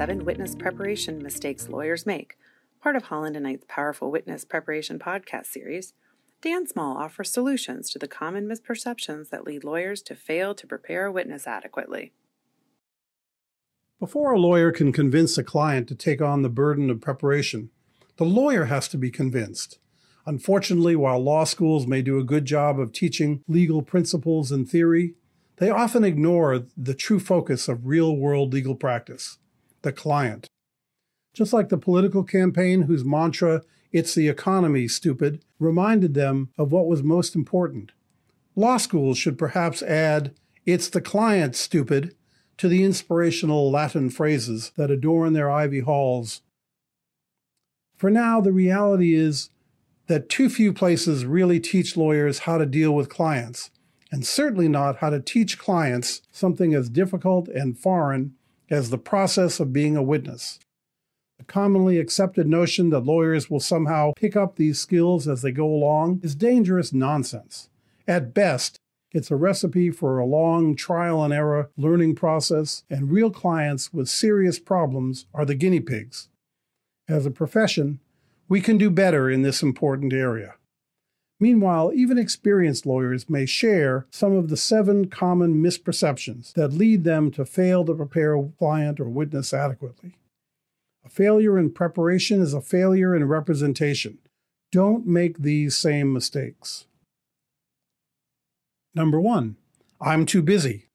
Seven Witness Preparation Mistakes Lawyers Make, part of Holland and Knight's powerful witness preparation podcast series, Dan Small offers solutions to the common misperceptions that lead lawyers to fail to prepare a witness adequately. Before a lawyer can convince a client to take on the burden of preparation, the lawyer has to be convinced. Unfortunately, while law schools may do a good job of teaching legal principles and theory, they often ignore the true focus of real world legal practice the client. Just like the political campaign whose mantra, it's the economy, stupid, reminded them of what was most important. Law schools should perhaps add, it's the client, stupid, to the inspirational Latin phrases that adorn their ivy halls. For now, the reality is that too few places really teach lawyers how to deal with clients, and certainly not how to teach clients something as difficult and foreign as the process of being a witness. The commonly accepted notion that lawyers will somehow pick up these skills as they go along is dangerous nonsense. At best, it's a recipe for a long trial and error learning process, and real clients with serious problems are the guinea pigs. As a profession, we can do better in this important area. Meanwhile, even experienced lawyers may share some of the seven common misperceptions that lead them to fail to prepare a client or witness adequately. A failure in preparation is a failure in representation. Don't make these same mistakes. Number one, I'm too busy.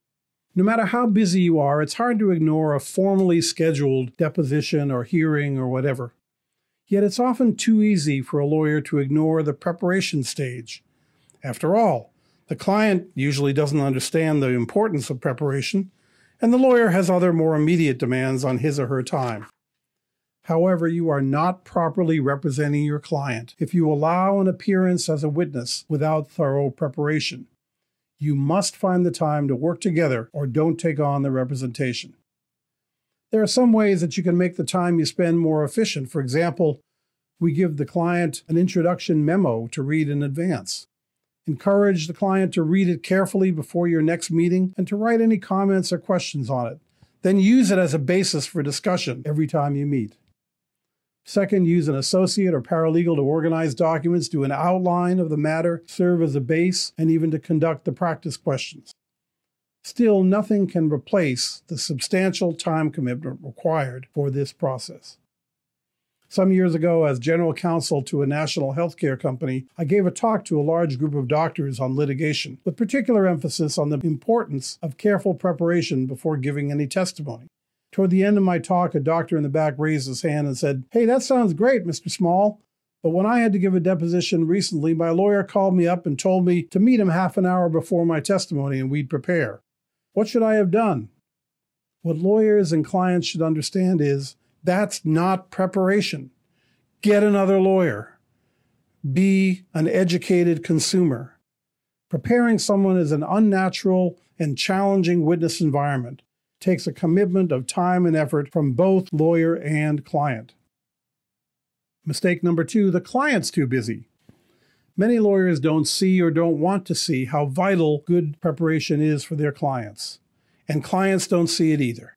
No matter how busy you are, it's hard to ignore a formally scheduled deposition or hearing or whatever. Yet it's often too easy for a lawyer to ignore the preparation stage. After all, the client usually doesn't understand the importance of preparation, and the lawyer has other more immediate demands on his or her time. However, you are not properly representing your client if you allow an appearance as a witness without thorough preparation. You must find the time to work together or don't take on the representation. There are some ways that you can make the time you spend more efficient. For example, we give the client an introduction memo to read in advance. Encourage the client to read it carefully before your next meeting and to write any comments or questions on it. Then use it as a basis for discussion every time you meet. Second, use an associate or paralegal to organize documents, do an outline of the matter, serve as a base, and even to conduct the practice questions. Still, nothing can replace the substantial time commitment required for this process. Some years ago, as general counsel to a national healthcare company, I gave a talk to a large group of doctors on litigation, with particular emphasis on the importance of careful preparation before giving any testimony. Toward the end of my talk, a doctor in the back raised his hand and said, Hey, that sounds great, Mr. Small. But when I had to give a deposition recently, my lawyer called me up and told me to meet him half an hour before my testimony and we'd prepare. What should I have done? What lawyers and clients should understand is that's not preparation. Get another lawyer. Be an educated consumer. Preparing someone is an unnatural and challenging witness environment takes a commitment of time and effort from both lawyer and client. Mistake number two the client's too busy. Many lawyers don't see or don't want to see how vital good preparation is for their clients, and clients don't see it either.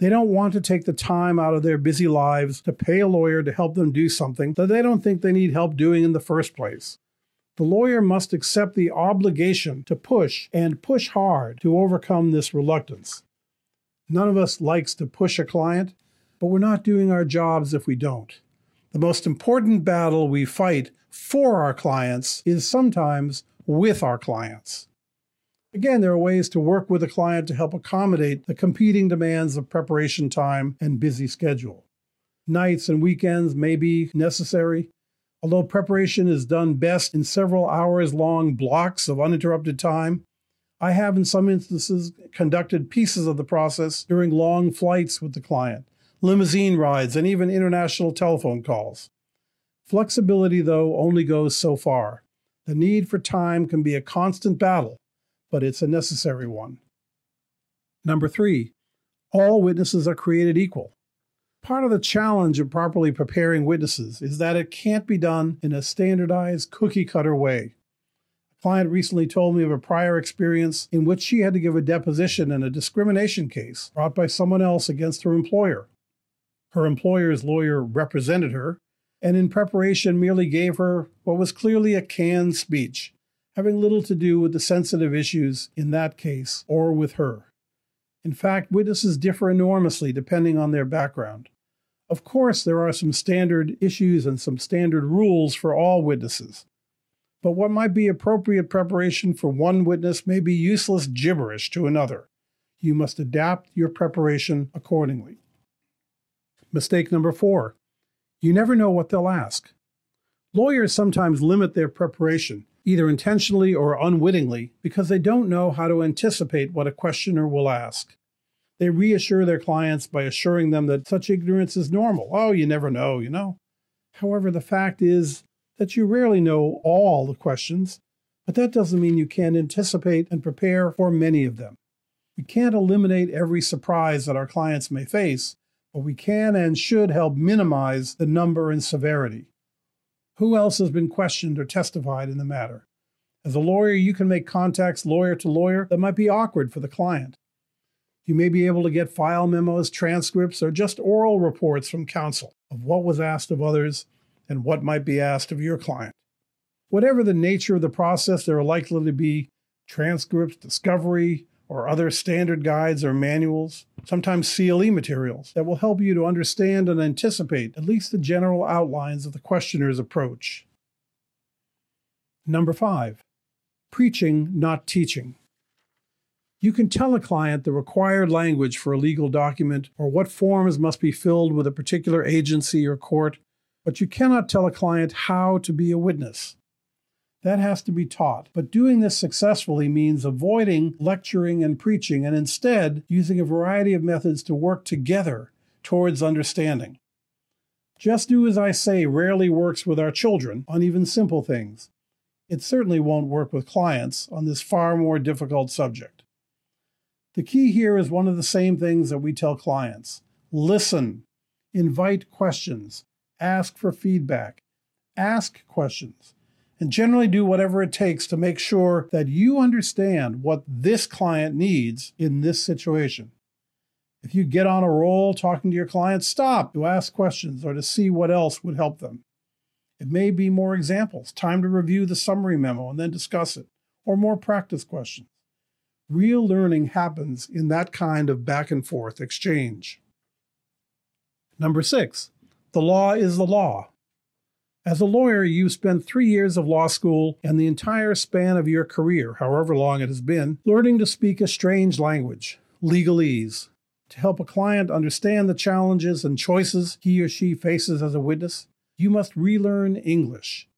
They don't want to take the time out of their busy lives to pay a lawyer to help them do something that they don't think they need help doing in the first place. The lawyer must accept the obligation to push and push hard to overcome this reluctance. None of us likes to push a client, but we're not doing our jobs if we don't. The most important battle we fight for our clients is sometimes with our clients. Again, there are ways to work with a client to help accommodate the competing demands of preparation time and busy schedule. Nights and weekends may be necessary, although preparation is done best in several hours long blocks of uninterrupted time. I have, in some instances, conducted pieces of the process during long flights with the client, limousine rides, and even international telephone calls. Flexibility, though, only goes so far. The need for time can be a constant battle, but it's a necessary one. Number three, all witnesses are created equal. Part of the challenge of properly preparing witnesses is that it can't be done in a standardized cookie cutter way A client recently told me of a prior experience in which she had to give a deposition in a discrimination case brought by someone else against her employer. Her employer's lawyer represented her, and in preparation merely gave her what was clearly a canned speech, having little to do with the sensitive issues in that case or with her. In fact, witnesses differ enormously depending on their background. Of course, there are some standard issues and some standard rules for all witnesses. But what might be appropriate preparation for one witness may be useless gibberish to another. You must adapt your preparation accordingly. Mistake number four you never know what they'll ask. Lawyers sometimes limit their preparation, either intentionally or unwittingly, because they don't know how to anticipate what a questioner will ask. They reassure their clients by assuring them that such ignorance is normal. Oh, you never know, you know. However, the fact is that you rarely know all the questions, but that doesn't mean you can't anticipate and prepare for many of them. We can't eliminate every surprise that our clients may face, but we can and should help minimize the number and severity. Who else has been questioned or testified in the matter? As a lawyer, you can make contacts lawyer to lawyer that might be awkward for the client. You may be able to get file memos, transcripts, or just oral reports from counsel of what was asked of others and what might be asked of your client. Whatever the nature of the process, there are likely to be transcripts, discovery, or other standard guides or manuals, sometimes CLE materials, that will help you to understand and anticipate at least the general outlines of the questioner's approach. Number five, preaching, not teaching. You can tell a client the required language for a legal document or what forms must be filled with a particular agency or court, but you cannot tell a client how to be a witness. That has to be taught. But doing this successfully means avoiding lecturing and preaching and instead using a variety of methods to work together towards understanding. Just do as I say rarely works with our children on even simple things. It certainly won't work with clients on this far more difficult subject. The key here is one of the same things that we tell clients listen, invite questions, ask for feedback, ask questions, and generally do whatever it takes to make sure that you understand what this client needs in this situation. If you get on a roll talking to your clients, stop to ask questions or to see what else would help them. It may be more examples, time to review the summary memo and then discuss it, or more practice questions. Real learning happens in that kind of back and forth exchange. Number six, the law is the law. As a lawyer, you've spent three years of law school and the entire span of your career, however long it has been, learning to speak a strange language, legalese, to help a client understand the challenges and choices he or she faces as a witness. You must relearn English.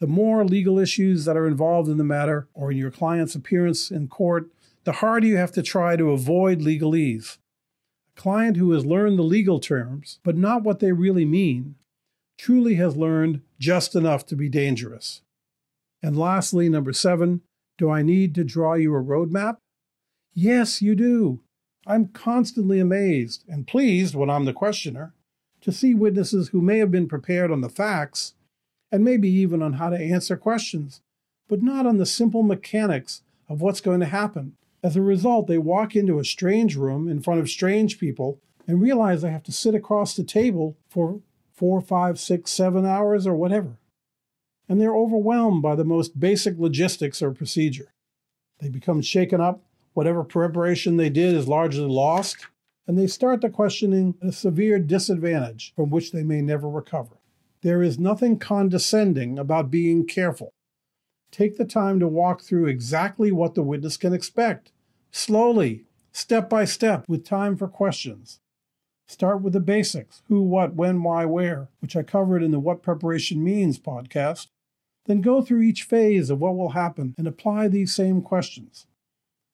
The more legal issues that are involved in the matter or in your client's appearance in court, the harder you have to try to avoid legalese. A client who has learned the legal terms, but not what they really mean, truly has learned just enough to be dangerous. And lastly, number seven, do I need to draw you a roadmap? Yes, you do. I'm constantly amazed and pleased when I'm the questioner to see witnesses who may have been prepared on the facts and maybe even on how to answer questions, but not on the simple mechanics of what's going to happen. As a result, they walk into a strange room in front of strange people and realize they have to sit across the table for four, five, six, seven hours or whatever. And they're overwhelmed by the most basic logistics or procedure. They become shaken up, whatever preparation they did is largely lost, and they start the questioning a severe disadvantage from which they may never recover. There is nothing condescending about being careful. Take the time to walk through exactly what the witness can expect, slowly, step by step, with time for questions. Start with the basics who, what, when, why, where, which I covered in the What Preparation Means podcast. Then go through each phase of what will happen and apply these same questions.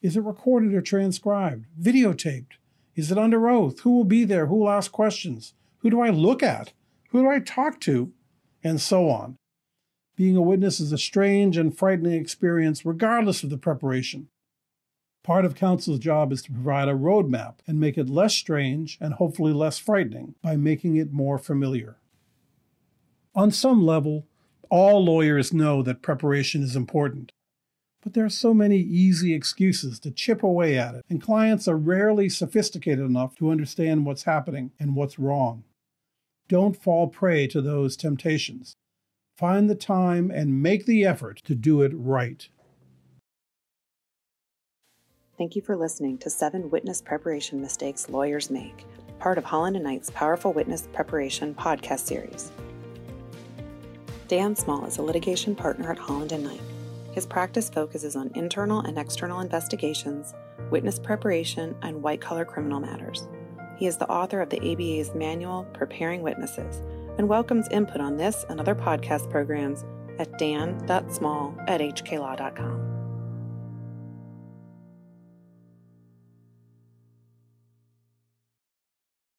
Is it recorded or transcribed? Videotaped? Is it under oath? Who will be there? Who will ask questions? Who do I look at? Who do I talk to? And so on. Being a witness is a strange and frightening experience, regardless of the preparation. Part of counsel's job is to provide a roadmap and make it less strange and hopefully less frightening by making it more familiar. On some level, all lawyers know that preparation is important. But there are so many easy excuses to chip away at it, and clients are rarely sophisticated enough to understand what's happening and what's wrong. Don't fall prey to those temptations. Find the time and make the effort to do it right. Thank you for listening to Seven Witness Preparation Mistakes Lawyers Make, part of Holland and Knight's Powerful Witness Preparation podcast series. Dan Small is a litigation partner at Holland and Knight. His practice focuses on internal and external investigations, witness preparation, and white collar criminal matters. He is the author of the ABA's manual, Preparing Witnesses, and welcomes input on this and other podcast programs at dan.small at hklaw.com.